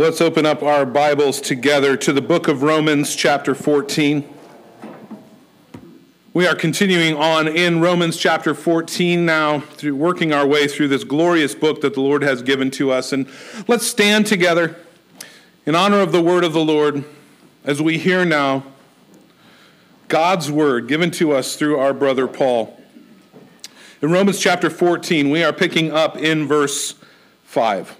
Let's open up our Bibles together to the book of Romans, chapter 14. We are continuing on in Romans chapter 14 now, through working our way through this glorious book that the Lord has given to us. And let's stand together in honor of the word of the Lord as we hear now God's word given to us through our brother Paul. In Romans chapter 14, we are picking up in verse 5.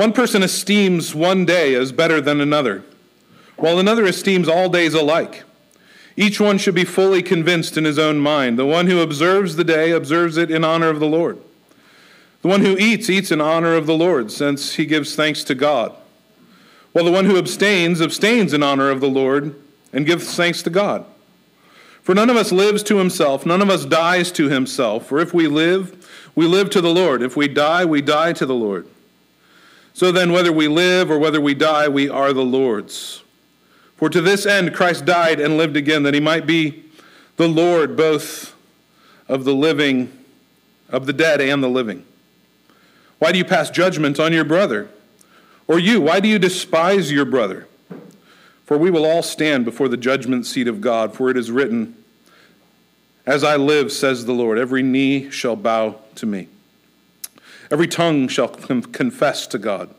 One person esteems one day as better than another, while another esteems all days alike. Each one should be fully convinced in his own mind. The one who observes the day observes it in honor of the Lord. The one who eats, eats in honor of the Lord, since he gives thanks to God. While the one who abstains, abstains in honor of the Lord and gives thanks to God. For none of us lives to himself, none of us dies to himself. For if we live, we live to the Lord. If we die, we die to the Lord. So then, whether we live or whether we die, we are the Lord's. For to this end Christ died and lived again, that he might be the Lord both of the living, of the dead and the living. Why do you pass judgment on your brother? Or you, why do you despise your brother? For we will all stand before the judgment seat of God, for it is written, As I live, says the Lord, every knee shall bow to me. Every tongue shall confess to God.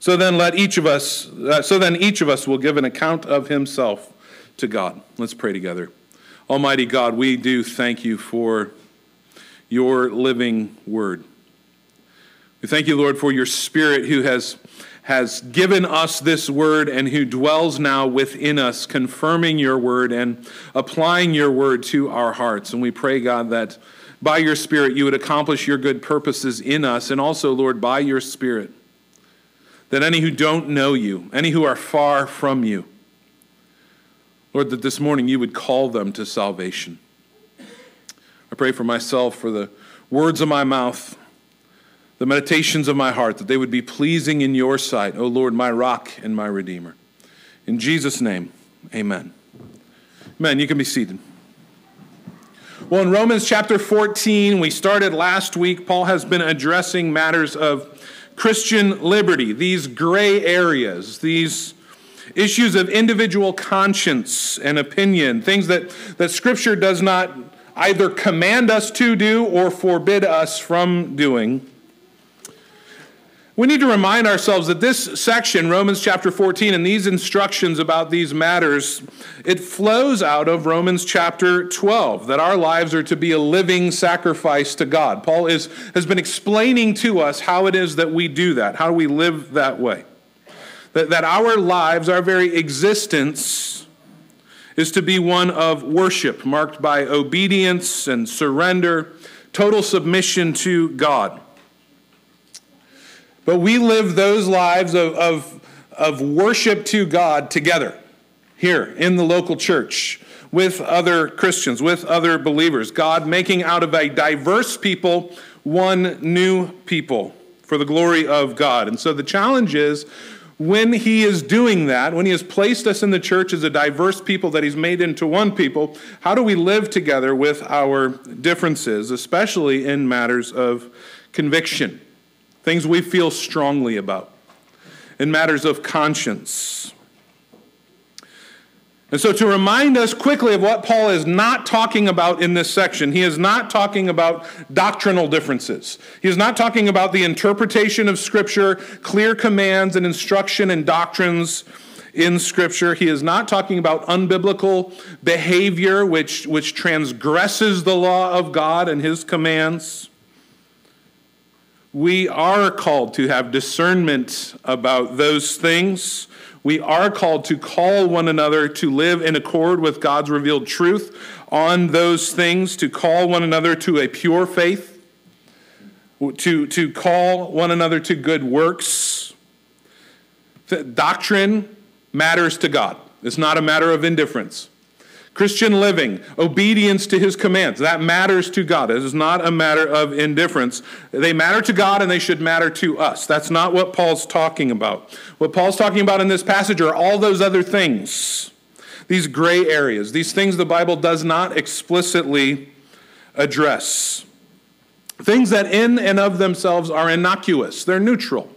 So then let each of us uh, so then each of us will give an account of himself to God. Let's pray together. Almighty God, we do thank you for your living word. We thank you, Lord, for your spirit who has has given us this word and who dwells now within us, confirming your word and applying your word to our hearts. And we pray, God, that by your Spirit you would accomplish your good purposes in us, and also, Lord, by your Spirit, that any who don't know you, any who are far from you, Lord, that this morning you would call them to salvation. I pray for myself, for the words of my mouth the meditations of my heart, that they would be pleasing in your sight, O Lord, my rock and my redeemer. In Jesus' name, amen. Amen. You can be seated. Well, in Romans chapter 14, we started last week, Paul has been addressing matters of Christian liberty, these gray areas, these issues of individual conscience and opinion, things that, that Scripture does not either command us to do or forbid us from doing. We need to remind ourselves that this section, Romans chapter 14, and these instructions about these matters, it flows out of Romans chapter 12, that our lives are to be a living sacrifice to God. Paul is, has been explaining to us how it is that we do that, how we live that way. That, that our lives, our very existence, is to be one of worship, marked by obedience and surrender, total submission to God. But we live those lives of, of, of worship to God together here in the local church with other Christians, with other believers. God making out of a diverse people one new people for the glory of God. And so the challenge is when He is doing that, when He has placed us in the church as a diverse people that He's made into one people, how do we live together with our differences, especially in matters of conviction? Things we feel strongly about, in matters of conscience. And so, to remind us quickly of what Paul is not talking about in this section, he is not talking about doctrinal differences. He is not talking about the interpretation of Scripture, clear commands and instruction and doctrines in Scripture. He is not talking about unbiblical behavior which, which transgresses the law of God and his commands we are called to have discernment about those things. We are called to call one another to live in accord with God's revealed truth on those things, to call one another to a pure faith, to, to call one another to good works. Doctrine matters to God. It's not a matter of indifference. Christian living, obedience to his commands, that matters to God. It is not a matter of indifference. They matter to God and they should matter to us. That's not what Paul's talking about. What Paul's talking about in this passage are all those other things, these gray areas, these things the Bible does not explicitly address. Things that in and of themselves are innocuous, they're neutral.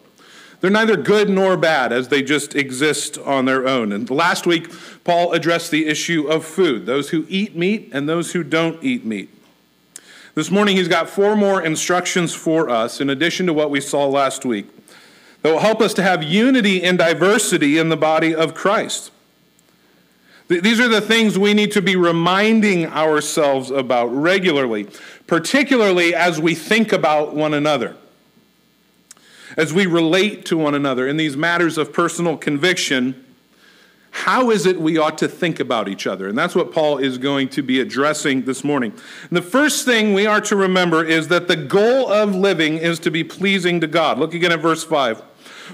They're neither good nor bad as they just exist on their own. And last week, Paul addressed the issue of food those who eat meat and those who don't eat meat. This morning, he's got four more instructions for us, in addition to what we saw last week, that will help us to have unity and diversity in the body of Christ. These are the things we need to be reminding ourselves about regularly, particularly as we think about one another, as we relate to one another in these matters of personal conviction. How is it we ought to think about each other? And that's what Paul is going to be addressing this morning. And the first thing we are to remember is that the goal of living is to be pleasing to God. Look again at verse 5.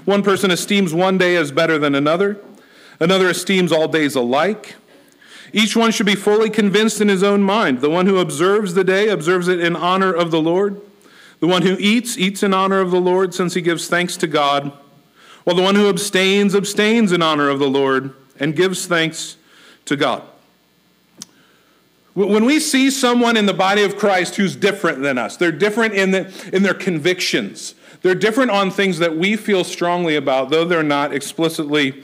One person esteems one day as better than another. Another esteems all days alike. Each one should be fully convinced in his own mind. The one who observes the day observes it in honor of the Lord. The one who eats, eats in honor of the Lord, since he gives thanks to God. While the one who abstains, abstains in honor of the Lord and gives thanks to God. When we see someone in the body of Christ who's different than us, they're different in, the, in their convictions. They're different on things that we feel strongly about, though they're not explicitly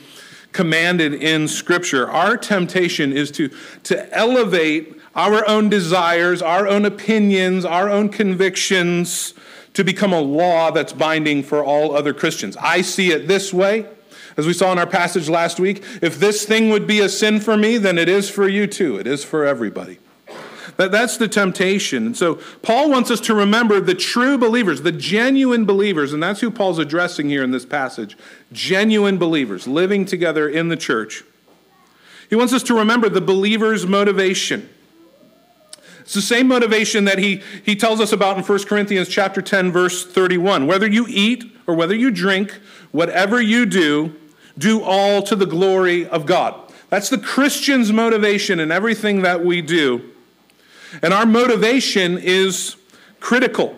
commanded in Scripture. Our temptation is to, to elevate our own desires, our own opinions, our own convictions to become a law that's binding for all other Christians. I see it this way. As we saw in our passage last week, if this thing would be a sin for me, then it is for you too. It is for everybody. That, that's the temptation. And so Paul wants us to remember the true believers, the genuine believers, and that's who Paul's addressing here in this passage genuine believers living together in the church. He wants us to remember the believer's motivation. It's the same motivation that he, he tells us about in 1 Corinthians chapter 10, verse 31. Whether you eat or whether you drink, whatever you do, do all to the glory of God. That's the Christian's motivation in everything that we do. And our motivation is critical.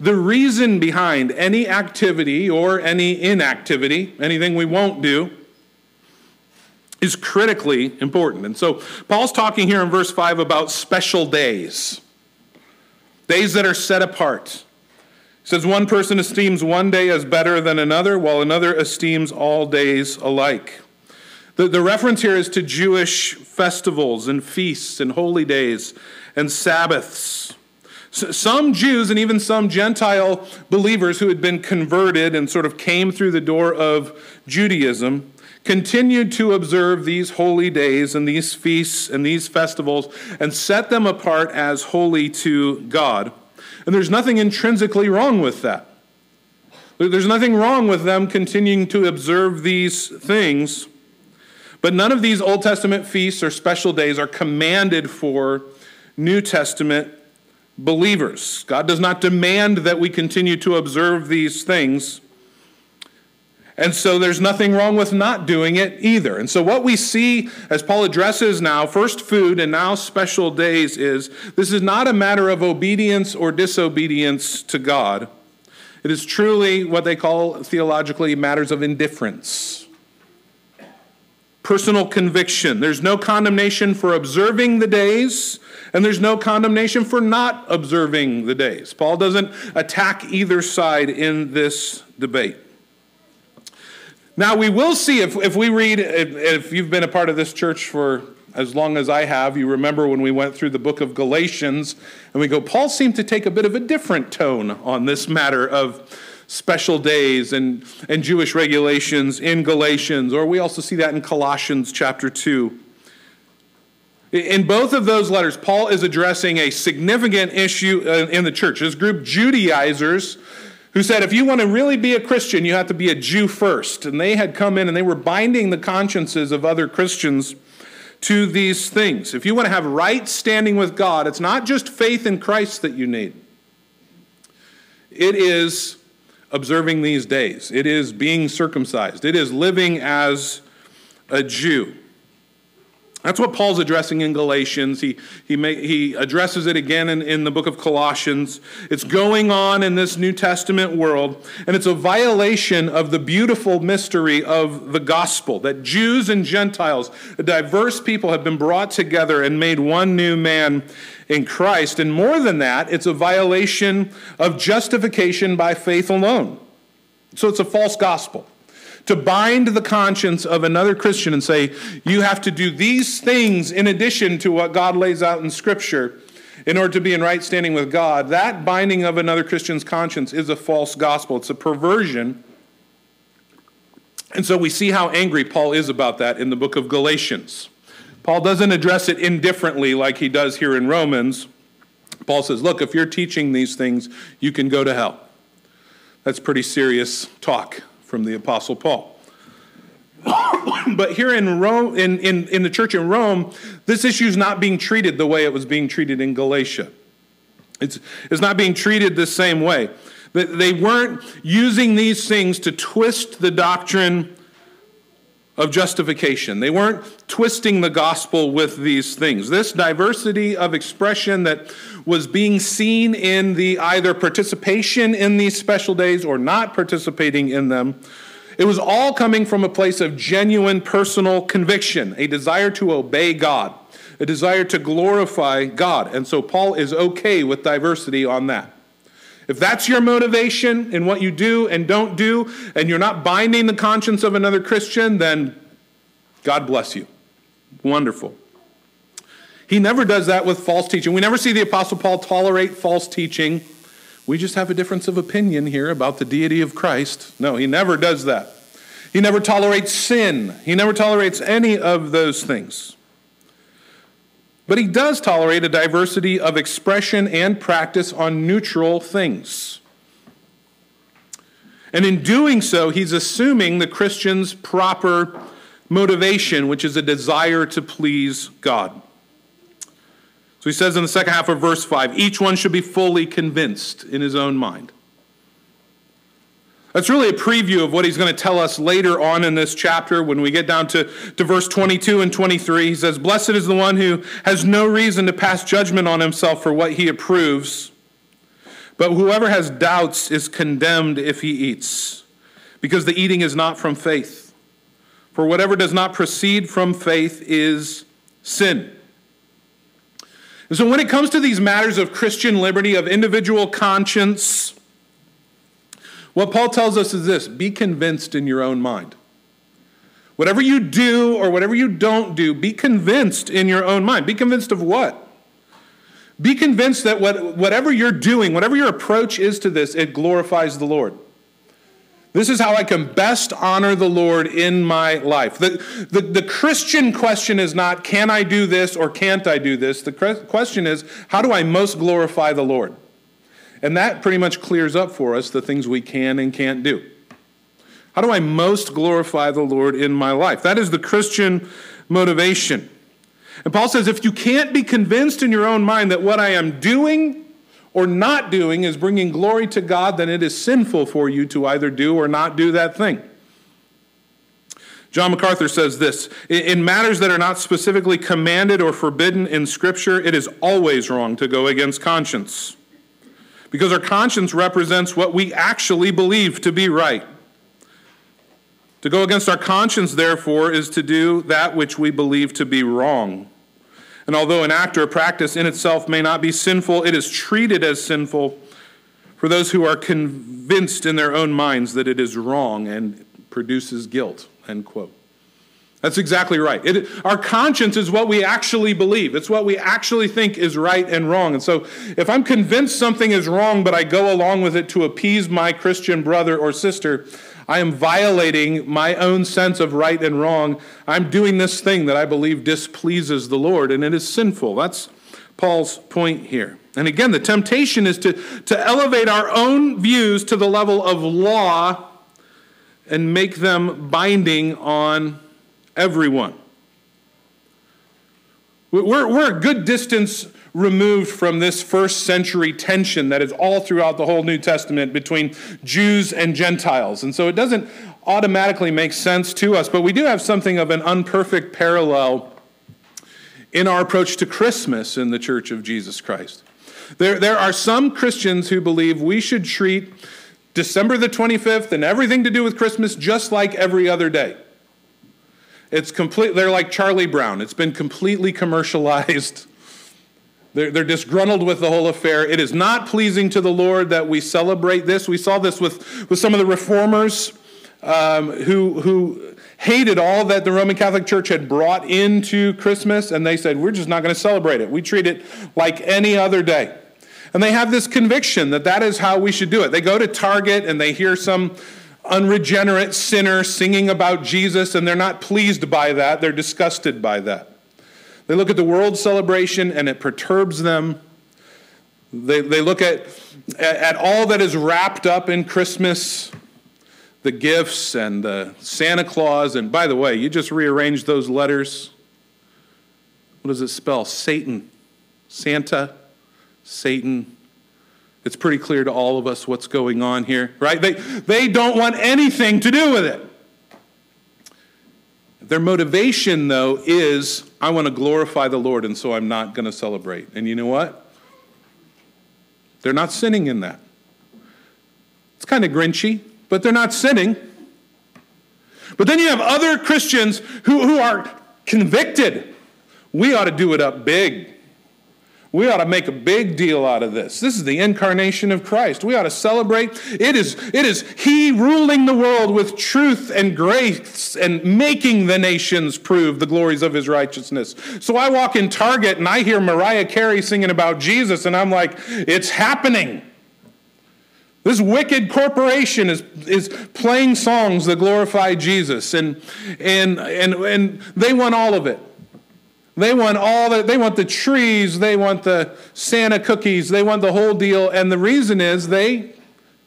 The reason behind any activity or any inactivity, anything we won't do, is critically important. And so Paul's talking here in verse 5 about special days, days that are set apart. He says, One person esteems one day as better than another, while another esteems all days alike. The, the reference here is to Jewish festivals and feasts and holy days and Sabbaths. Some Jews and even some Gentile believers who had been converted and sort of came through the door of Judaism continued to observe these holy days and these feasts and these festivals and set them apart as holy to God. And there's nothing intrinsically wrong with that. There's nothing wrong with them continuing to observe these things. But none of these Old Testament feasts or special days are commanded for New Testament believers. God does not demand that we continue to observe these things. And so there's nothing wrong with not doing it either. And so what we see as Paul addresses now, first food and now special days, is this is not a matter of obedience or disobedience to God. It is truly what they call theologically matters of indifference personal conviction. There's no condemnation for observing the days, and there's no condemnation for not observing the days. Paul doesn't attack either side in this debate. Now, we will see if, if we read, if, if you've been a part of this church for as long as I have, you remember when we went through the book of Galatians, and we go, Paul seemed to take a bit of a different tone on this matter of special days and, and Jewish regulations in Galatians, or we also see that in Colossians chapter 2. In both of those letters, Paul is addressing a significant issue uh, in the church. This group, Judaizers, who said if you want to really be a Christian, you have to be a Jew first. And they had come in and they were binding the consciences of other Christians to these things. If you want to have right standing with God, it's not just faith in Christ that you need, it is observing these days. It is being circumcised. It is living as a Jew. That's what Paul's addressing in Galatians. He, he, may, he addresses it again in, in the book of Colossians. It's going on in this New Testament world, and it's a violation of the beautiful mystery of the gospel that Jews and Gentiles, diverse people, have been brought together and made one new man in Christ. And more than that, it's a violation of justification by faith alone. So it's a false gospel. To bind the conscience of another Christian and say, you have to do these things in addition to what God lays out in Scripture in order to be in right standing with God, that binding of another Christian's conscience is a false gospel. It's a perversion. And so we see how angry Paul is about that in the book of Galatians. Paul doesn't address it indifferently like he does here in Romans. Paul says, Look, if you're teaching these things, you can go to hell. That's pretty serious talk from the Apostle Paul. but here in Rome, in, in, in the church in Rome, this issue is not being treated the way it was being treated in Galatia. It's, it's not being treated the same way. They weren't using these things to twist the doctrine of justification. They weren't twisting the gospel with these things. This diversity of expression that was being seen in the either participation in these special days or not participating in them it was all coming from a place of genuine personal conviction, a desire to obey God, a desire to glorify God. And so Paul is okay with diversity on that. If that's your motivation in what you do and don't do, and you're not binding the conscience of another Christian, then God bless you. Wonderful. He never does that with false teaching. We never see the Apostle Paul tolerate false teaching. We just have a difference of opinion here about the deity of Christ. No, he never does that. He never tolerates sin. He never tolerates any of those things. But he does tolerate a diversity of expression and practice on neutral things. And in doing so, he's assuming the Christian's proper motivation, which is a desire to please God. So he says in the second half of verse 5 each one should be fully convinced in his own mind. That's really a preview of what he's going to tell us later on in this chapter when we get down to, to verse 22 and 23. He says, Blessed is the one who has no reason to pass judgment on himself for what he approves, but whoever has doubts is condemned if he eats, because the eating is not from faith. For whatever does not proceed from faith is sin. And so, when it comes to these matters of Christian liberty, of individual conscience, what Paul tells us is this be convinced in your own mind. Whatever you do or whatever you don't do, be convinced in your own mind. Be convinced of what? Be convinced that what, whatever you're doing, whatever your approach is to this, it glorifies the Lord. This is how I can best honor the Lord in my life. The, the, the, Christian question is not, can I do this or can't I do this? The question is, how do I most glorify the Lord? And that pretty much clears up for us the things we can and can't do. How do I most glorify the Lord in my life? That is the Christian motivation. And Paul says, if you can't be convinced in your own mind that what I am doing or not doing is bringing glory to God, then it is sinful for you to either do or not do that thing. John MacArthur says this In matters that are not specifically commanded or forbidden in Scripture, it is always wrong to go against conscience. Because our conscience represents what we actually believe to be right. To go against our conscience, therefore, is to do that which we believe to be wrong. And although an act or practice in itself may not be sinful, it is treated as sinful for those who are convinced in their own minds that it is wrong and produces guilt. End quote. That's exactly right. It, our conscience is what we actually believe. It's what we actually think is right and wrong. And so, if I'm convinced something is wrong, but I go along with it to appease my Christian brother or sister, I am violating my own sense of right and wrong. I'm doing this thing that I believe displeases the Lord, and it is sinful. That's Paul's point here. And again, the temptation is to, to elevate our own views to the level of law and make them binding on everyone. We're, we're a good distance removed from this first century tension that is all throughout the whole New Testament between Jews and Gentiles. And so it doesn't automatically make sense to us, but we do have something of an unperfect parallel in our approach to Christmas in the Church of Jesus Christ. There, there are some Christians who believe we should treat December the 25th and everything to do with Christmas just like every other day. It's complete, they're like Charlie Brown. It's been completely commercialized. They're, they're disgruntled with the whole affair. It is not pleasing to the Lord that we celebrate this. We saw this with, with some of the reformers um, who, who hated all that the Roman Catholic Church had brought into Christmas, and they said, We're just not going to celebrate it. We treat it like any other day. And they have this conviction that that is how we should do it. They go to Target and they hear some unregenerate sinner singing about Jesus, and they're not pleased by that. They're disgusted by that. They look at the world celebration and it perturbs them. They, they look at, at all that is wrapped up in Christmas the gifts and the Santa Claus. And by the way, you just rearrange those letters. What does it spell? Satan. Santa, Satan. It's pretty clear to all of us what's going on here, right? They, they don't want anything to do with it. Their motivation, though, is I want to glorify the Lord, and so I'm not going to celebrate. And you know what? They're not sinning in that. It's kind of grinchy, but they're not sinning. But then you have other Christians who, who are convicted. We ought to do it up big. We ought to make a big deal out of this. This is the incarnation of Christ. We ought to celebrate. It is, it is He ruling the world with truth and grace and making the nations prove the glories of His righteousness. So I walk in Target and I hear Mariah Carey singing about Jesus, and I'm like, it's happening. This wicked corporation is, is playing songs that glorify Jesus, and, and, and, and they want all of it. They want all the, they want the trees, they want the Santa cookies, they want the whole deal. And the reason is they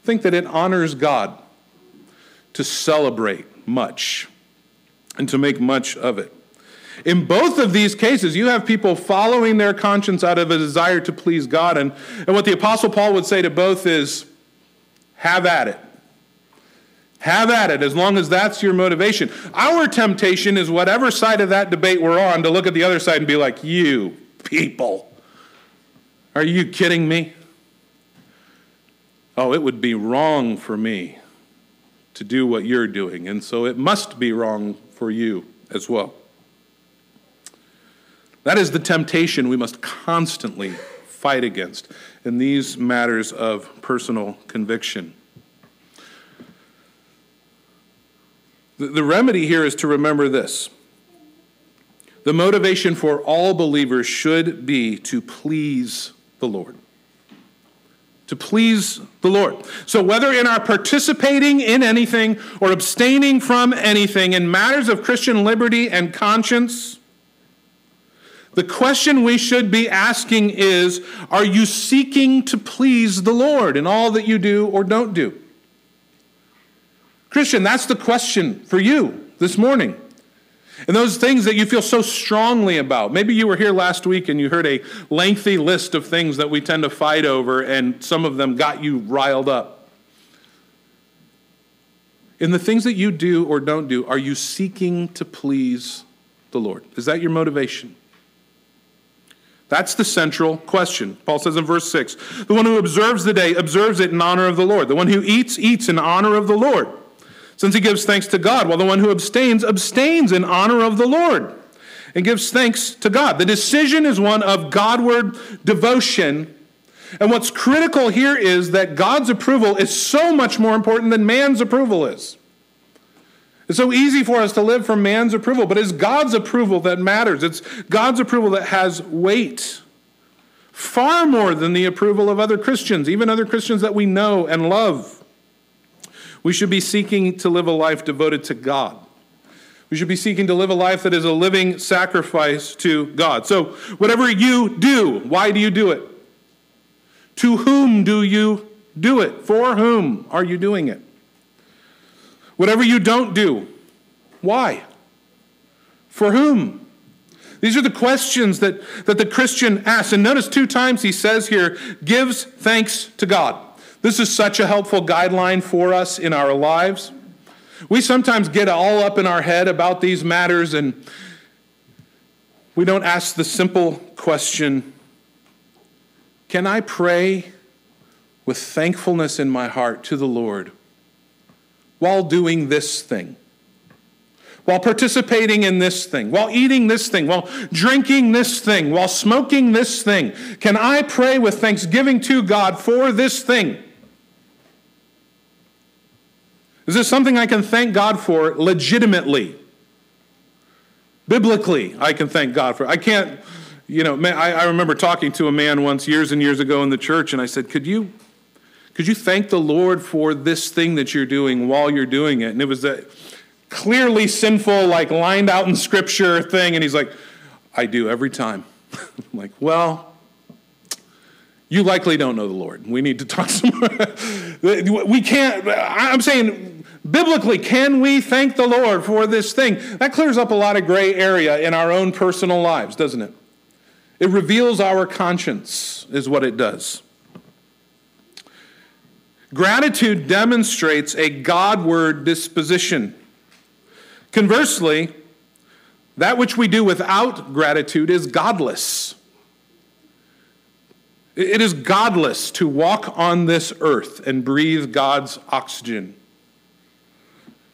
think that it honors God to celebrate much and to make much of it. In both of these cases, you have people following their conscience out of a desire to please God. And, and what the Apostle Paul would say to both is have at it. Have at it as long as that's your motivation. Our temptation is whatever side of that debate we're on to look at the other side and be like, you people, are you kidding me? Oh, it would be wrong for me to do what you're doing, and so it must be wrong for you as well. That is the temptation we must constantly fight against in these matters of personal conviction. The remedy here is to remember this. The motivation for all believers should be to please the Lord. To please the Lord. So, whether in our participating in anything or abstaining from anything in matters of Christian liberty and conscience, the question we should be asking is Are you seeking to please the Lord in all that you do or don't do? Christian, that's the question for you this morning. And those things that you feel so strongly about. Maybe you were here last week and you heard a lengthy list of things that we tend to fight over, and some of them got you riled up. In the things that you do or don't do, are you seeking to please the Lord? Is that your motivation? That's the central question. Paul says in verse 6 The one who observes the day observes it in honor of the Lord. The one who eats, eats in honor of the Lord since he gives thanks to God, while the one who abstains abstains in honor of the Lord and gives thanks to God. The decision is one of Godward devotion. And what's critical here is that God's approval is so much more important than man's approval is. It's so easy for us to live for man's approval, but it's God's approval that matters. It's God's approval that has weight. Far more than the approval of other Christians, even other Christians that we know and love. We should be seeking to live a life devoted to God. We should be seeking to live a life that is a living sacrifice to God. So, whatever you do, why do you do it? To whom do you do it? For whom are you doing it? Whatever you don't do, why? For whom? These are the questions that, that the Christian asks. And notice two times he says here, gives thanks to God. This is such a helpful guideline for us in our lives. We sometimes get all up in our head about these matters and we don't ask the simple question Can I pray with thankfulness in my heart to the Lord while doing this thing? while participating in this thing, while eating this thing, while drinking this thing, while smoking this thing? Can I pray with thanksgiving to God for this thing? Is this something I can thank God for legitimately? Biblically, I can thank God for. I can't, you know, I, I remember talking to a man once years and years ago in the church, and I said, Could you could you thank the Lord for this thing that you're doing while you're doing it? And it was a clearly sinful, like lined out in scripture thing. And he's like, I do every time. I'm like, well, you likely don't know the Lord. We need to talk some more. we can't, I'm saying, biblically, can we thank the Lord for this thing? That clears up a lot of gray area in our own personal lives, doesn't it? It reveals our conscience, is what it does. Gratitude demonstrates a Godward disposition. Conversely, that which we do without gratitude is godless. It is godless to walk on this earth and breathe God's oxygen.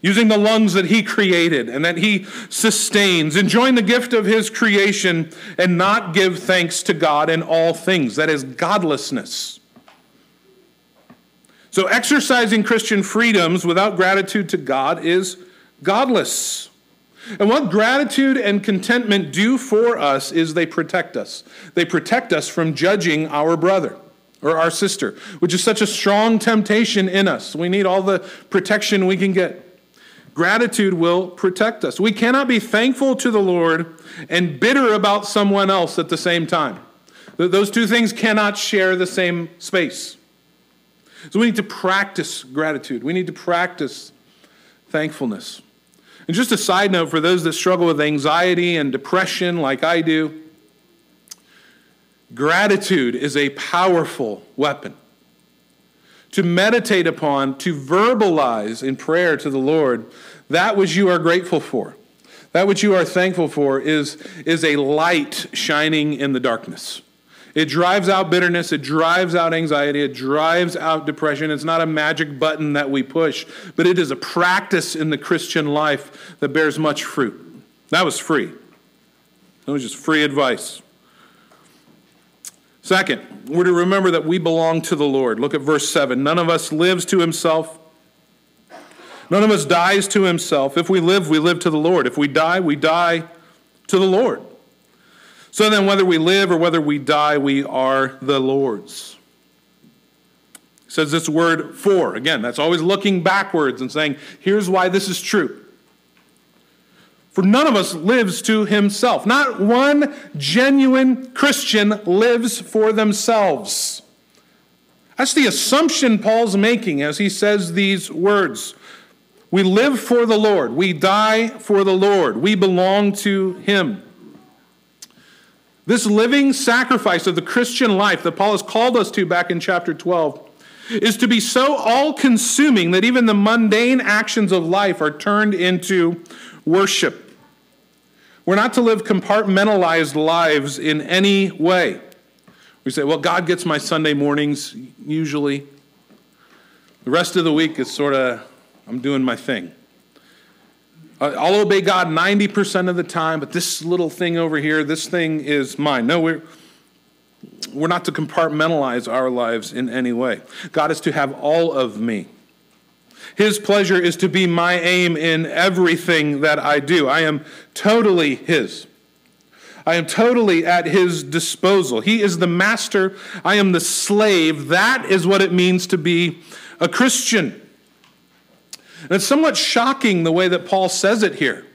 Using the lungs that He created and that He sustains, enjoying the gift of His creation and not give thanks to God in all things. That is godlessness. So, exercising Christian freedoms without gratitude to God is godless. And what gratitude and contentment do for us is they protect us. They protect us from judging our brother or our sister, which is such a strong temptation in us. We need all the protection we can get. Gratitude will protect us. We cannot be thankful to the Lord and bitter about someone else at the same time. Those two things cannot share the same space. So we need to practice gratitude. We need to practice thankfulness. And just a side note for those that struggle with anxiety and depression like I do, gratitude is a powerful weapon. To meditate upon, to verbalize in prayer to the Lord that which you are grateful for, that which you are thankful for, is, is a light shining in the darkness. It drives out bitterness, it drives out anxiety, it drives out depression. It's not a magic button that we push, but it is a practice in the Christian life that bears much fruit. That was free. That was just free advice. Second, we're to remember that we belong to the Lord. Look at verse 7. None of us lives to himself. None of us dies to himself. If we live, we live to the Lord. If we die, we die to the Lord. So then, whether we live or whether we die, we are the Lord's. It says this word for. Again, that's always looking backwards and saying, here's why this is true. For none of us lives to himself. Not one genuine Christian lives for themselves. That's the assumption Paul's making as he says these words. We live for the Lord. We die for the Lord. We belong to him. This living sacrifice of the Christian life that Paul has called us to back in chapter 12 is to be so all consuming that even the mundane actions of life are turned into worship. We're not to live compartmentalized lives in any way. We say, well, God gets my Sunday mornings usually. The rest of the week is sort of, I'm doing my thing. I'll obey God 90% of the time, but this little thing over here, this thing is mine. No, we're, we're not to compartmentalize our lives in any way. God is to have all of me. His pleasure is to be my aim in everything that I do. I am totally His. I am totally at His disposal. He is the master, I am the slave. That is what it means to be a Christian. And it's somewhat shocking the way that Paul says it here.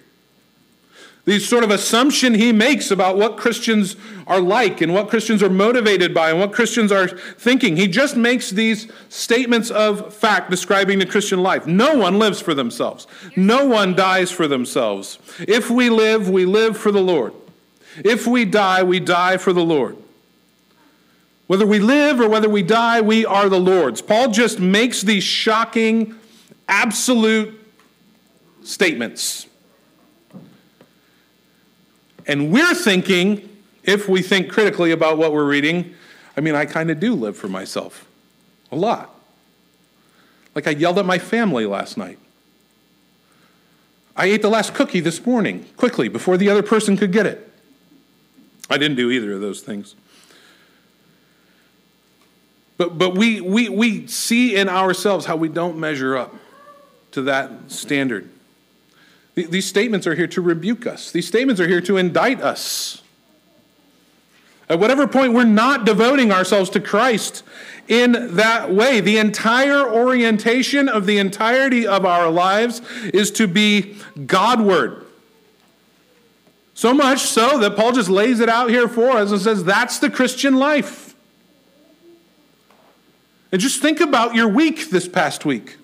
The sort of assumption he makes about what Christians are like and what Christians are motivated by and what Christians are thinking. He just makes these statements of fact describing the Christian life. No one lives for themselves, no one dies for themselves. If we live, we live for the Lord. If we die, we die for the Lord. Whether we live or whether we die, we are the Lord's. Paul just makes these shocking absolute statements. And we're thinking, if we think critically about what we're reading, I mean, I kind of do live for myself a lot. Like I yelled at my family last night. I ate the last cookie this morning, quickly, before the other person could get it. I didn't do either of those things. But, but we, we, we see in ourselves how we don't measure up to that standard. These statements are here to rebuke us, these statements are here to indict us. At whatever point we're not devoting ourselves to Christ in that way, the entire orientation of the entirety of our lives is to be Godward. So much so that Paul just lays it out here for us and says, that's the Christian life. And just think about your week this past week.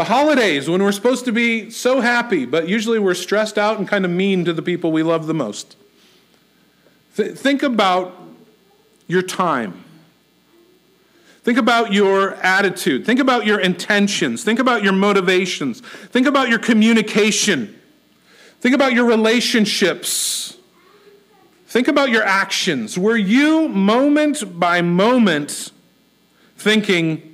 The holidays, when we're supposed to be so happy, but usually we're stressed out and kind of mean to the people we love the most. Th- think about your time. Think about your attitude. Think about your intentions. Think about your motivations. Think about your communication. Think about your relationships. Think about your actions. Were you moment by moment thinking,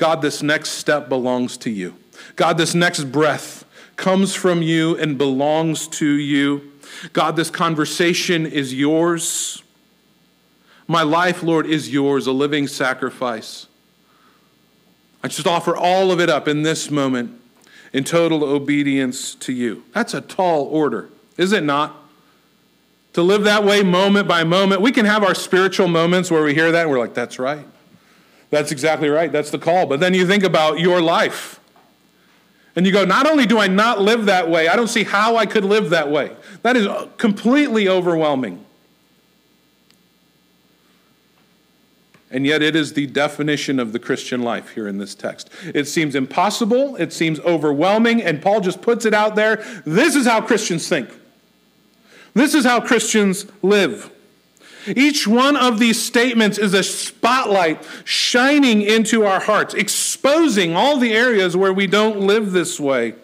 God, this next step belongs to you? God, this next breath comes from you and belongs to you. God, this conversation is yours. My life, Lord, is yours, a living sacrifice. I just offer all of it up in this moment in total obedience to you. That's a tall order, is it not? To live that way moment by moment. We can have our spiritual moments where we hear that and we're like, that's right. That's exactly right. That's the call. But then you think about your life. And you go, not only do I not live that way, I don't see how I could live that way. That is completely overwhelming. And yet, it is the definition of the Christian life here in this text. It seems impossible, it seems overwhelming, and Paul just puts it out there. This is how Christians think, this is how Christians live. Each one of these statements is a spotlight shining into our hearts, exposing all the areas where we don't live this way,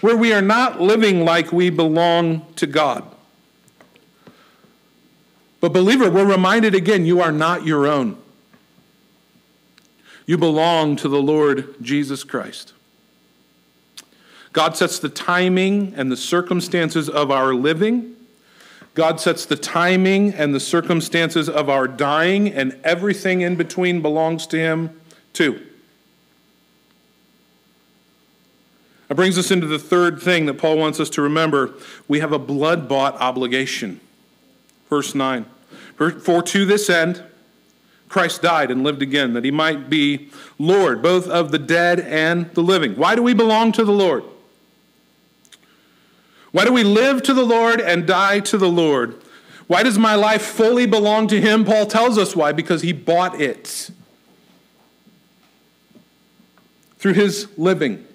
where we are not living like we belong to God. But, believer, we're reminded again you are not your own. You belong to the Lord Jesus Christ. God sets the timing and the circumstances of our living God sets the timing and the circumstances of our dying, and everything in between belongs to Him too. That brings us into the third thing that Paul wants us to remember. We have a blood bought obligation. Verse 9. For to this end, Christ died and lived again, that he might be Lord, both of the dead and the living. Why do we belong to the Lord? Why do we live to the Lord and die to the Lord? Why does my life fully belong to Him? Paul tells us why, because He bought it through His living,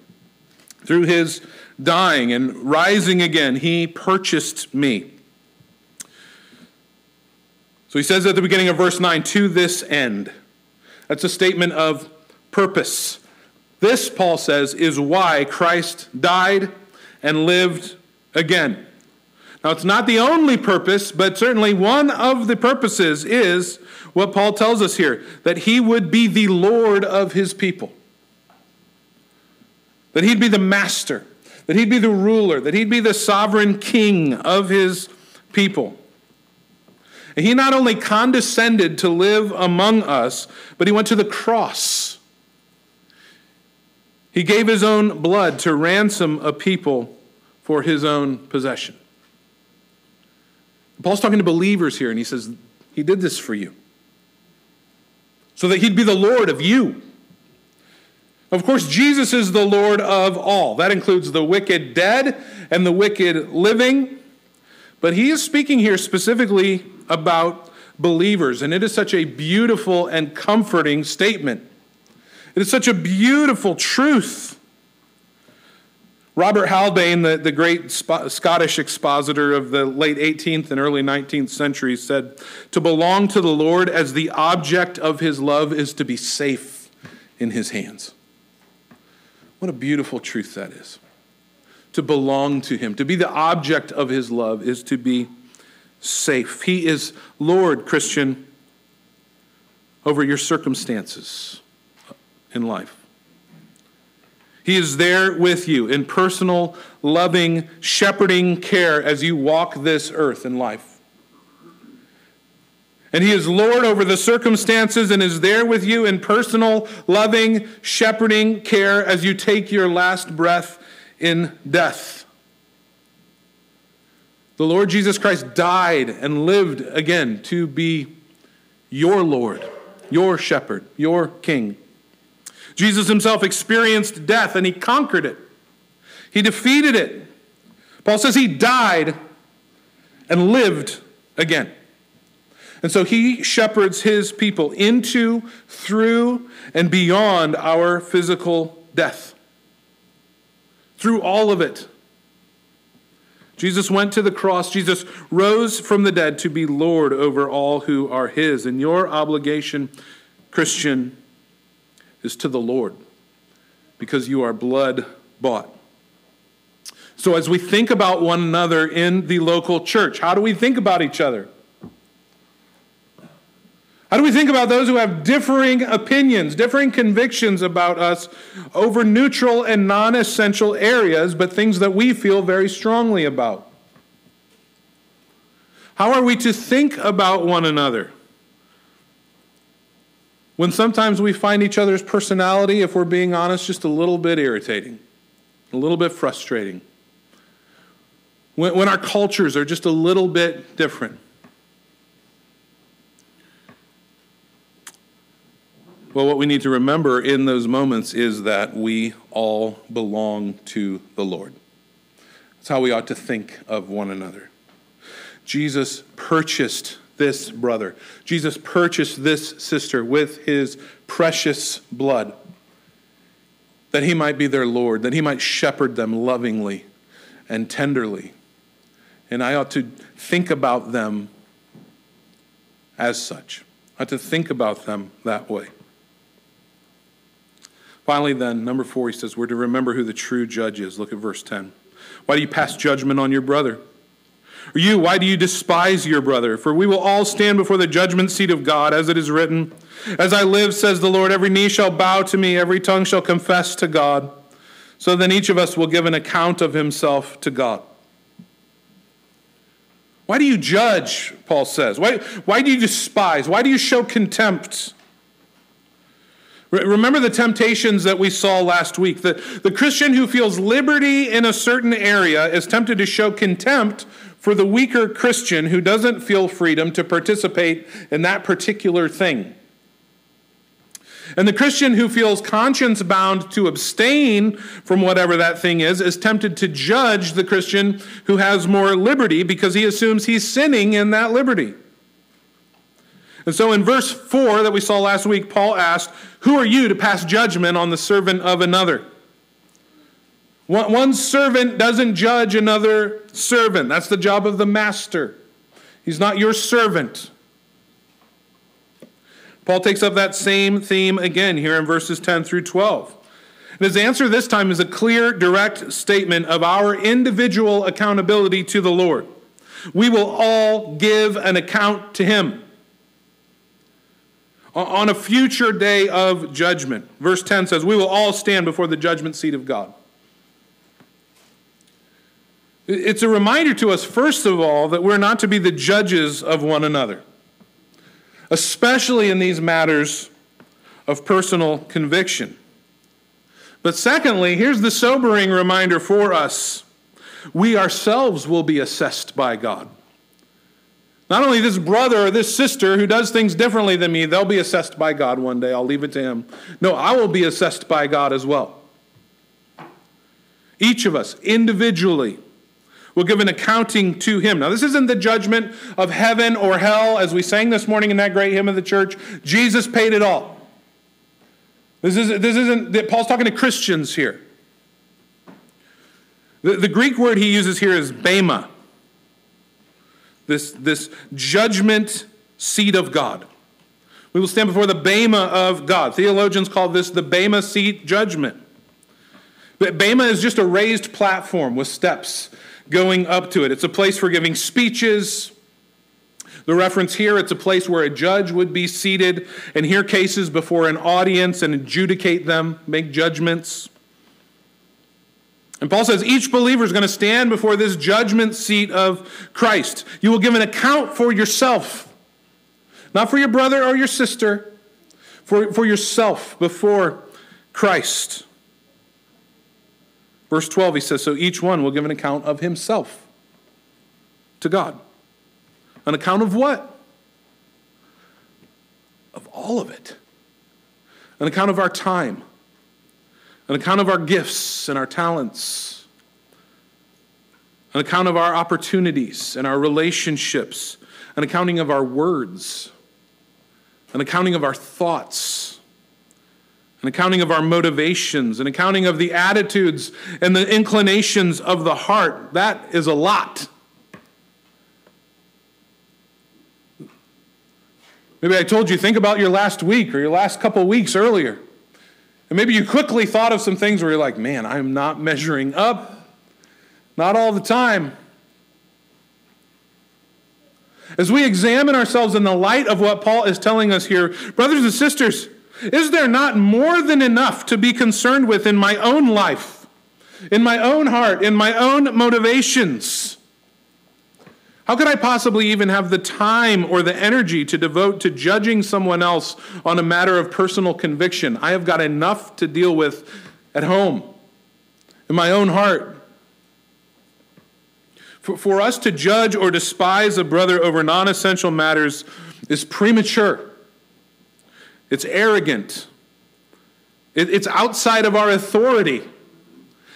through His dying and rising again. He purchased me. So he says at the beginning of verse 9, to this end. That's a statement of purpose. This, Paul says, is why Christ died and lived again. Now, it's not the only purpose, but certainly one of the purposes is what Paul tells us here that he would be the Lord of his people, that he'd be the master, that he'd be the ruler, that he'd be the sovereign king of his people. And he not only condescended to live among us, but he went to the cross. He gave his own blood to ransom a people for his own possession. Paul's talking to believers here, and he says, He did this for you. So that he'd be the Lord of you. Of course, Jesus is the Lord of all. That includes the wicked dead and the wicked living. But he is speaking here specifically about believers, and it is such a beautiful and comforting statement. It is such a beautiful truth. Robert Haldane, the, the great Scottish expositor of the late 18th and early 19th centuries, said, To belong to the Lord as the object of his love is to be safe in his hands. What a beautiful truth that is. To belong to him, to be the object of his love is to be safe. He is Lord, Christian, over your circumstances in life. He is there with you in personal, loving, shepherding care as you walk this earth in life. And He is Lord over the circumstances and is there with you in personal, loving, shepherding care as you take your last breath in death. The Lord Jesus Christ died and lived again to be your Lord, your shepherd, your king. Jesus himself experienced death and he conquered it. He defeated it. Paul says he died and lived again. And so he shepherds his people into, through, and beyond our physical death. Through all of it. Jesus went to the cross. Jesus rose from the dead to be Lord over all who are his. And your obligation, Christian, is to the Lord because you are blood bought. So, as we think about one another in the local church, how do we think about each other? How do we think about those who have differing opinions, differing convictions about us over neutral and non essential areas, but things that we feel very strongly about? How are we to think about one another? When sometimes we find each other's personality, if we're being honest, just a little bit irritating, a little bit frustrating. When, when our cultures are just a little bit different. Well, what we need to remember in those moments is that we all belong to the Lord. That's how we ought to think of one another. Jesus purchased this brother. Jesus purchased this sister with his precious blood that he might be their Lord, that he might shepherd them lovingly and tenderly. And I ought to think about them as such. I ought to think about them that way. Finally, then, number four, he says, we're to remember who the true judge is. Look at verse 10. Why do you pass judgment on your brother? You, why do you despise your brother? For we will all stand before the judgment seat of God, as it is written As I live, says the Lord, every knee shall bow to me, every tongue shall confess to God. So then each of us will give an account of himself to God. Why do you judge, Paul says? Why, why do you despise? Why do you show contempt? Remember the temptations that we saw last week. The, the Christian who feels liberty in a certain area is tempted to show contempt for the weaker Christian who doesn't feel freedom to participate in that particular thing. And the Christian who feels conscience bound to abstain from whatever that thing is is tempted to judge the Christian who has more liberty because he assumes he's sinning in that liberty. And so in verse 4 that we saw last week, Paul asked, Who are you to pass judgment on the servant of another? One servant doesn't judge another servant. That's the job of the master. He's not your servant. Paul takes up that same theme again here in verses 10 through 12. And his answer this time is a clear, direct statement of our individual accountability to the Lord. We will all give an account to him on a future day of judgment. Verse 10 says, We will all stand before the judgment seat of God. It's a reminder to us, first of all, that we're not to be the judges of one another, especially in these matters of personal conviction. But secondly, here's the sobering reminder for us we ourselves will be assessed by God. Not only this brother or this sister who does things differently than me, they'll be assessed by God one day. I'll leave it to him. No, I will be assessed by God as well. Each of us individually will give an accounting to him. Now, this isn't the judgment of heaven or hell, as we sang this morning in that great hymn of the church. Jesus paid it all. This, is, this isn't, Paul's talking to Christians here. The, the Greek word he uses here is bema this, this judgment seat of God. We will stand before the Bema of God. Theologians call this the Bema seat judgment. But Bema is just a raised platform with steps going up to it. It's a place for giving speeches. The reference here, it's a place where a judge would be seated and hear cases before an audience and adjudicate them, make judgments. And Paul says each believer is going to stand before this judgment seat of Christ. You will give an account for yourself, not for your brother or your sister, for, for yourself before Christ. Verse 12, he says, So each one will give an account of himself to God. An account of what? Of all of it. An account of our time an account of our gifts and our talents, an account of our opportunities and our relationships, an accounting of our words, an accounting of our thoughts, an accounting of our motivations, an accounting of the attitudes and the inclinations of the heart. That is a lot. Maybe I told you, think about your last week or your last couple weeks earlier. And maybe you quickly thought of some things where you're like, man, I'm not measuring up. Not all the time. As we examine ourselves in the light of what Paul is telling us here, brothers and sisters, is there not more than enough to be concerned with in my own life, in my own heart, in my own motivations? How could I possibly even have the time or the energy to devote to judging someone else on a matter of personal conviction? I have got enough to deal with at home, in my own heart. For, for us to judge or despise a brother over non essential matters is premature, it's arrogant, it, it's outside of our authority.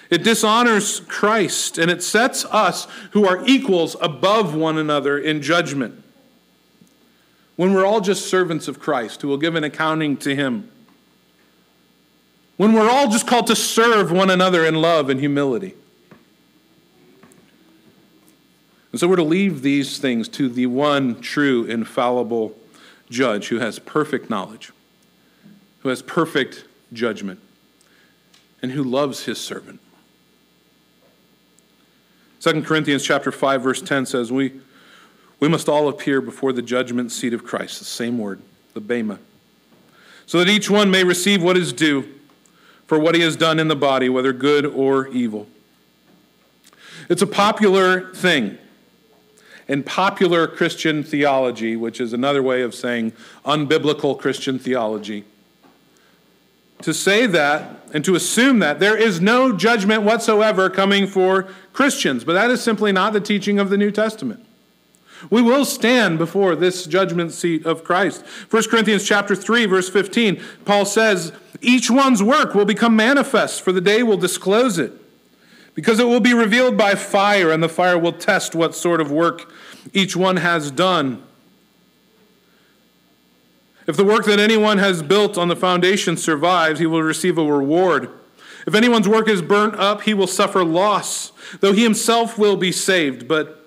It dishonors Christ and it sets us who are equals above one another in judgment. When we're all just servants of Christ who will give an accounting to Him. When we're all just called to serve one another in love and humility. And so we're to leave these things to the one true, infallible judge who has perfect knowledge, who has perfect judgment, and who loves his servant. 2 Corinthians chapter 5 verse 10 says we we must all appear before the judgment seat of Christ, the same word, the bema, so that each one may receive what is due for what he has done in the body, whether good or evil. It's a popular thing in popular Christian theology, which is another way of saying unbiblical Christian theology to say that and to assume that there is no judgment whatsoever coming for Christians. But that is simply not the teaching of the New Testament. We will stand before this judgment seat of Christ. 1 Corinthians chapter 3 verse 15, Paul says, "Each one's work will become manifest, for the day will disclose it, because it will be revealed by fire, and the fire will test what sort of work each one has done." If the work that anyone has built on the foundation survives, he will receive a reward. If anyone's work is burnt up, he will suffer loss, though he himself will be saved, but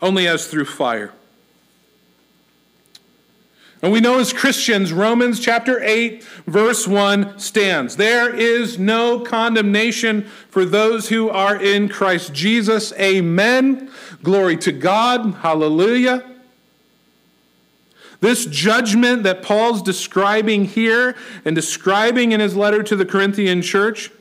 only as through fire. And we know as Christians, Romans chapter 8, verse 1 stands. There is no condemnation for those who are in Christ Jesus. Amen. Glory to God. Hallelujah. This judgment that Paul's describing here and describing in his letter to the Corinthian church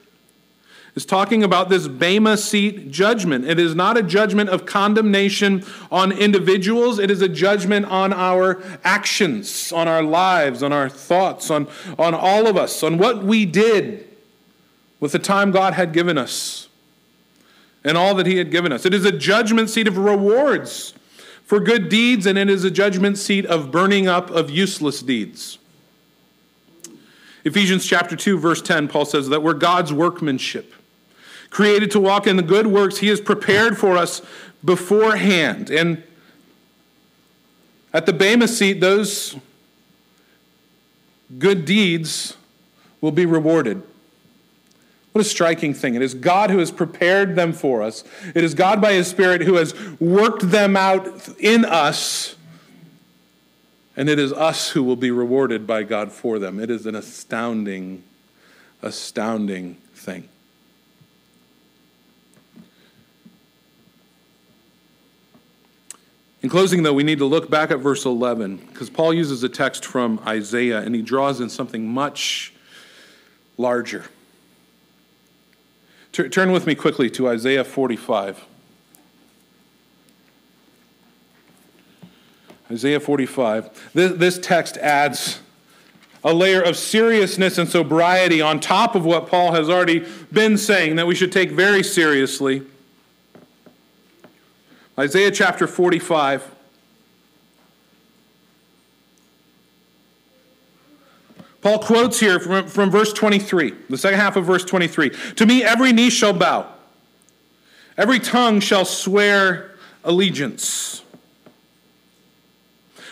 is talking about this Bema seat judgment. It is not a judgment of condemnation on individuals, it is a judgment on our actions, on our lives, on our thoughts, on, on all of us, on what we did with the time God had given us and all that He had given us. It is a judgment seat of rewards for good deeds, and it is a judgment seat of burning up of useless deeds. Ephesians chapter 2 verse 10 Paul says that we're God's workmanship created to walk in the good works he has prepared for us beforehand and at the Bema seat those good deeds will be rewarded what a striking thing. It is God who has prepared them for us. It is God by His Spirit who has worked them out in us. And it is us who will be rewarded by God for them. It is an astounding, astounding thing. In closing, though, we need to look back at verse 11 because Paul uses a text from Isaiah and he draws in something much larger. Turn with me quickly to Isaiah 45. Isaiah 45. This, this text adds a layer of seriousness and sobriety on top of what Paul has already been saying that we should take very seriously. Isaiah chapter 45. Paul quotes here from, from verse 23, the second half of verse 23. To me, every knee shall bow, every tongue shall swear allegiance.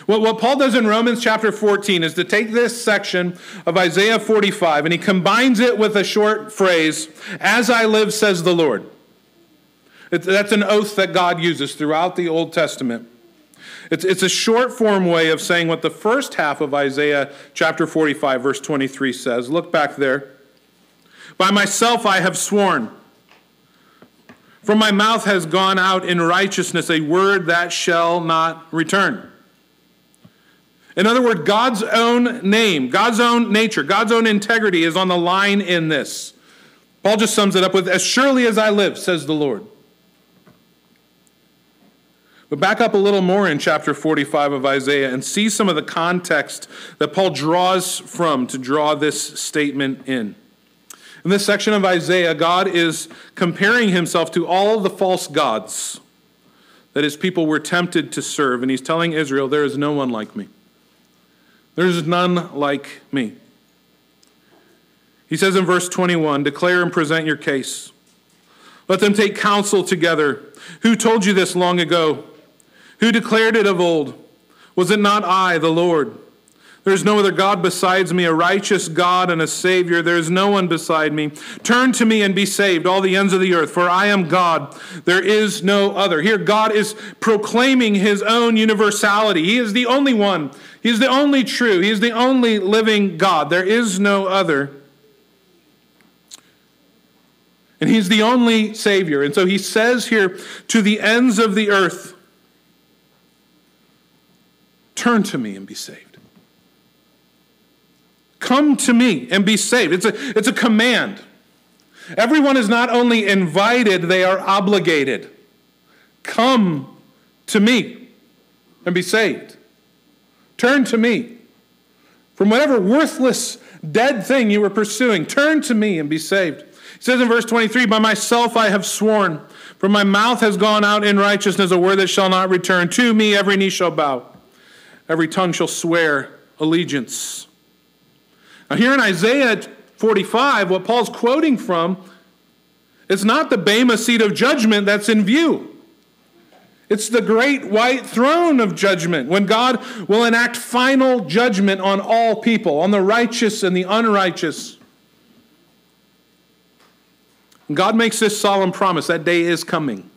What, what Paul does in Romans chapter 14 is to take this section of Isaiah 45 and he combines it with a short phrase, As I live, says the Lord. It, that's an oath that God uses throughout the Old Testament. It's, it's a short form way of saying what the first half of Isaiah chapter 45, verse 23 says. Look back there. By myself I have sworn. From my mouth has gone out in righteousness a word that shall not return. In other words, God's own name, God's own nature, God's own integrity is on the line in this. Paul just sums it up with, As surely as I live, says the Lord. But back up a little more in chapter 45 of Isaiah and see some of the context that Paul draws from to draw this statement in. In this section of Isaiah, God is comparing himself to all the false gods that his people were tempted to serve, and he's telling Israel, There is no one like me. There is none like me. He says in verse 21 Declare and present your case. Let them take counsel together. Who told you this long ago? Who declared it of old? Was it not I, the Lord? There is no other God besides me, a righteous God and a Savior. There is no one beside me. Turn to me and be saved, all the ends of the earth, for I am God. There is no other. Here, God is proclaiming his own universality. He is the only one, He is the only true, He is the only living God. There is no other. And He's the only Savior. And so He says here, to the ends of the earth, Turn to me and be saved. Come to me and be saved. It's a, it's a command. Everyone is not only invited, they are obligated. Come to me and be saved. Turn to me. From whatever worthless, dead thing you were pursuing, turn to me and be saved. He says in verse 23 By myself I have sworn, for my mouth has gone out in righteousness, a word that shall not return. To me every knee shall bow every tongue shall swear allegiance. Now, here in Isaiah 45, what Paul's quoting from is not the Bema seat of judgment that's in view. It's the great white throne of judgment when God will enact final judgment on all people, on the righteous and the unrighteous. God makes this solemn promise that day is coming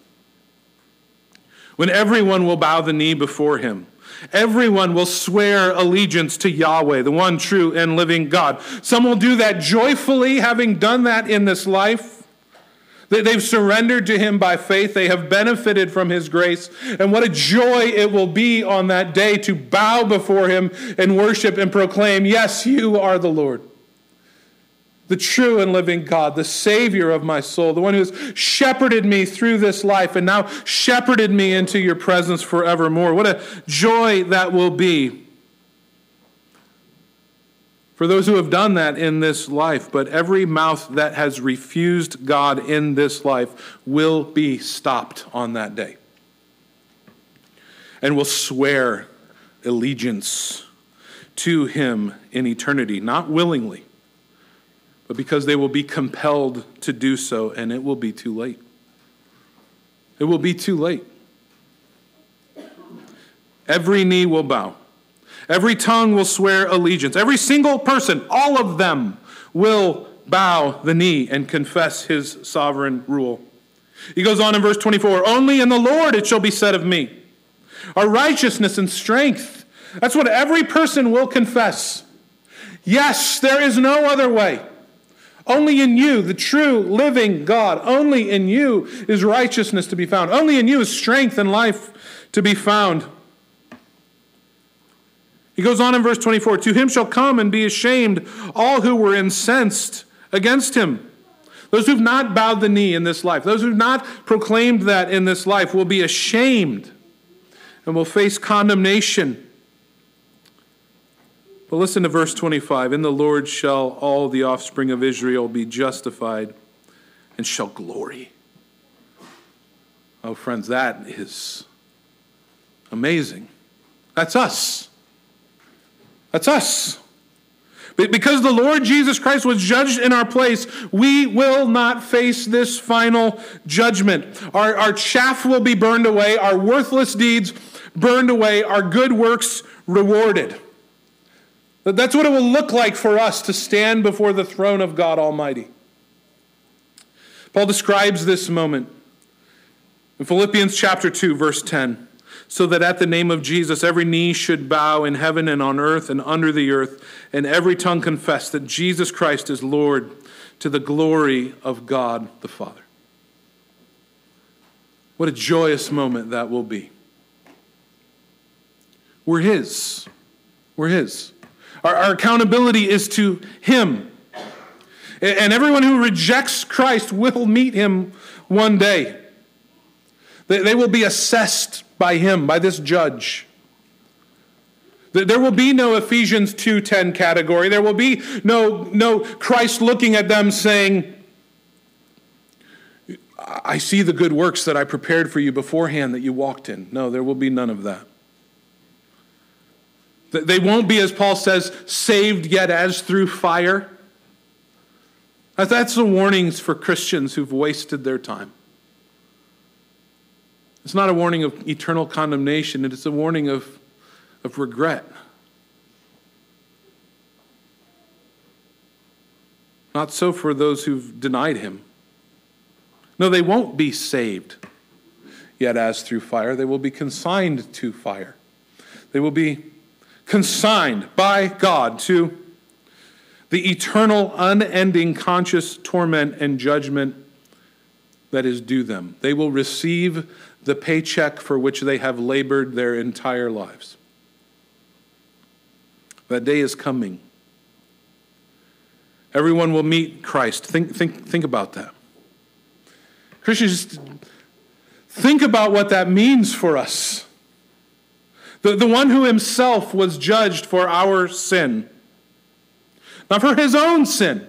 when everyone will bow the knee before him. Everyone will swear allegiance to Yahweh, the one true and living God. Some will do that joyfully, having done that in this life. They've surrendered to Him by faith. They have benefited from His grace. And what a joy it will be on that day to bow before Him and worship and proclaim, Yes, you are the Lord the true and living God, the Savior of my soul, the one who has shepherded me through this life and now shepherded me into your presence forevermore. What a joy that will be for those who have done that in this life. But every mouth that has refused God in this life will be stopped on that day and will swear allegiance to Him in eternity, not willingly but because they will be compelled to do so, and it will be too late. It will be too late. Every knee will bow, every tongue will swear allegiance, every single person, all of them, will bow the knee and confess his sovereign rule. He goes on in verse 24 Only in the Lord it shall be said of me, our righteousness and strength. That's what every person will confess. Yes, there is no other way. Only in you, the true living God, only in you is righteousness to be found. Only in you is strength and life to be found. He goes on in verse 24 To him shall come and be ashamed all who were incensed against him. those who've not bowed the knee in this life, those who've not proclaimed that in this life, will be ashamed and will face condemnation. But listen to verse 25 In the Lord shall all the offspring of Israel be justified and shall glory. Oh, friends, that is amazing. That's us. That's us. Because the Lord Jesus Christ was judged in our place, we will not face this final judgment. Our, our chaff will be burned away, our worthless deeds burned away, our good works rewarded. That's what it will look like for us to stand before the throne of God Almighty. Paul describes this moment in Philippians chapter 2, verse 10 so that at the name of Jesus every knee should bow in heaven and on earth and under the earth, and every tongue confess that Jesus Christ is Lord to the glory of God the Father. What a joyous moment that will be. We're His. We're His. Our, our accountability is to Him. And everyone who rejects Christ will meet Him one day. They will be assessed by him, by this judge. There will be no Ephesians 2:10 category. There will be no, no Christ looking at them saying, I see the good works that I prepared for you beforehand that you walked in. No, there will be none of that. They won't be, as Paul says, saved yet as through fire. That's the warnings for Christians who've wasted their time. It's not a warning of eternal condemnation, it is a warning of, of regret. Not so for those who've denied him. No, they won't be saved yet as through fire. They will be consigned to fire. They will be consigned by God to the eternal, unending, conscious torment and judgment that is due them. They will receive the paycheck for which they have labored their entire lives. That day is coming. Everyone will meet Christ. Think, think, think about that. Christians, think about what that means for us. The, the one who himself was judged for our sin, not for his own sin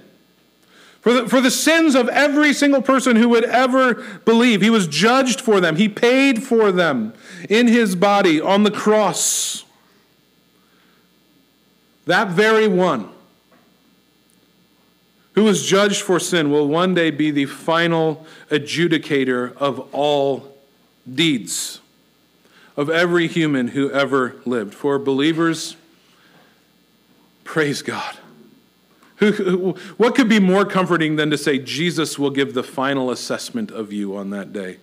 for the, for the sins of every single person who would ever believe. He was judged for them, He paid for them in His body on the cross. That very one who was judged for sin will one day be the final adjudicator of all deeds of every human who ever lived. For believers, praise God. What could be more comforting than to say Jesus will give the final assessment of you on that day?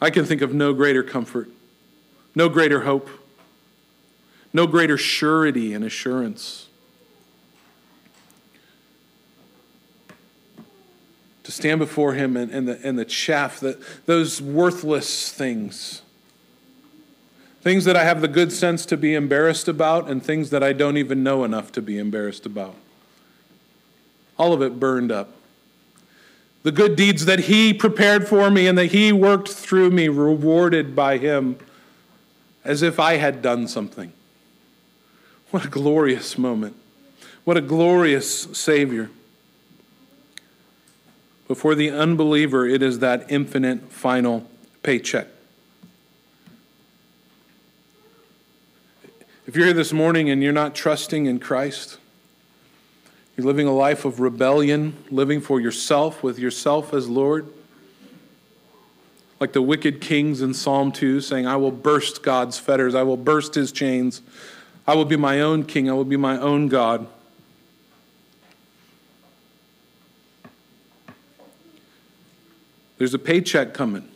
I can think of no greater comfort, no greater hope, no greater surety and assurance. To stand before Him and, and, the, and the chaff, that, those worthless things, things that I have the good sense to be embarrassed about, and things that I don't even know enough to be embarrassed about all of it burned up. The good deeds that He prepared for me and that He worked through me, rewarded by Him as if I had done something. What a glorious moment. What a glorious Savior. But for the unbeliever, it is that infinite final paycheck. If you're here this morning and you're not trusting in Christ, you're living a life of rebellion, living for yourself, with yourself as Lord. Like the wicked kings in Psalm 2, saying, I will burst God's fetters, I will burst his chains, I will be my own king, I will be my own God. There's a paycheck coming.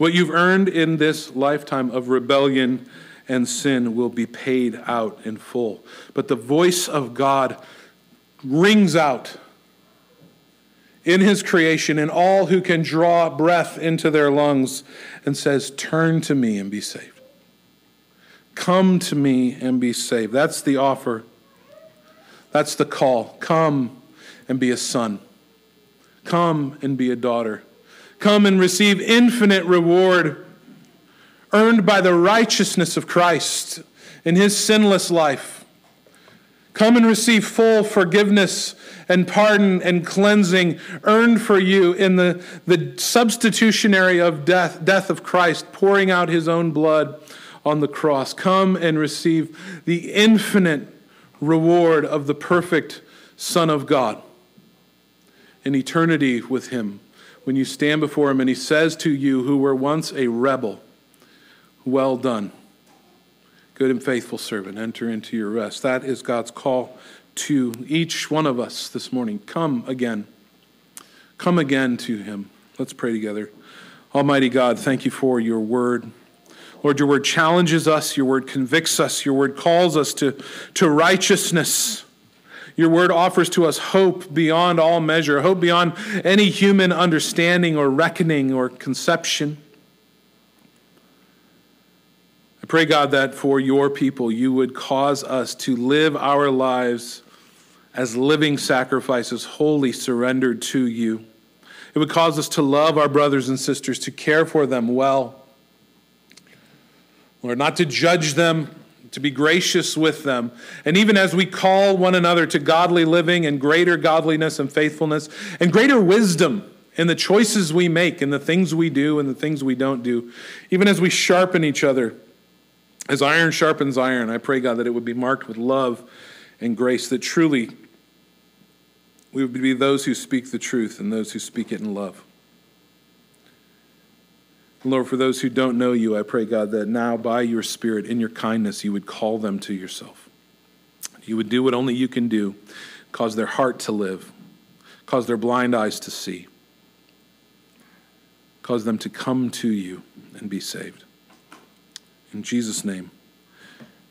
What you've earned in this lifetime of rebellion and sin will be paid out in full. But the voice of God rings out in his creation and all who can draw breath into their lungs and says, Turn to me and be saved. Come to me and be saved. That's the offer. That's the call. Come and be a son. Come and be a daughter. Come and receive infinite reward earned by the righteousness of Christ in his sinless life. Come and receive full forgiveness and pardon and cleansing earned for you in the, the substitutionary of death, death of Christ, pouring out his own blood on the cross. Come and receive the infinite reward of the perfect Son of God in eternity with him when you stand before him and he says to you, who were once a rebel, Well done, good and faithful servant, enter into your rest. That is God's call to each one of us this morning. Come again. Come again to him. Let's pray together. Almighty God, thank you for your word. Lord, your word challenges us, your word convicts us, your word calls us to, to righteousness. Your word offers to us hope beyond all measure, hope beyond any human understanding or reckoning or conception. I pray, God, that for your people, you would cause us to live our lives as living sacrifices, wholly surrendered to you. It would cause us to love our brothers and sisters, to care for them well. Lord, not to judge them, to be gracious with them. And even as we call one another to godly living and greater godliness and faithfulness and greater wisdom in the choices we make and the things we do and the things we don't do, even as we sharpen each other, as iron sharpens iron, I pray, God, that it would be marked with love and grace, that truly we would be those who speak the truth and those who speak it in love. Lord, for those who don't know you, I pray, God, that now by your Spirit, in your kindness, you would call them to yourself. You would do what only you can do, cause their heart to live, cause their blind eyes to see, cause them to come to you and be saved. In Jesus' name,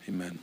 amen.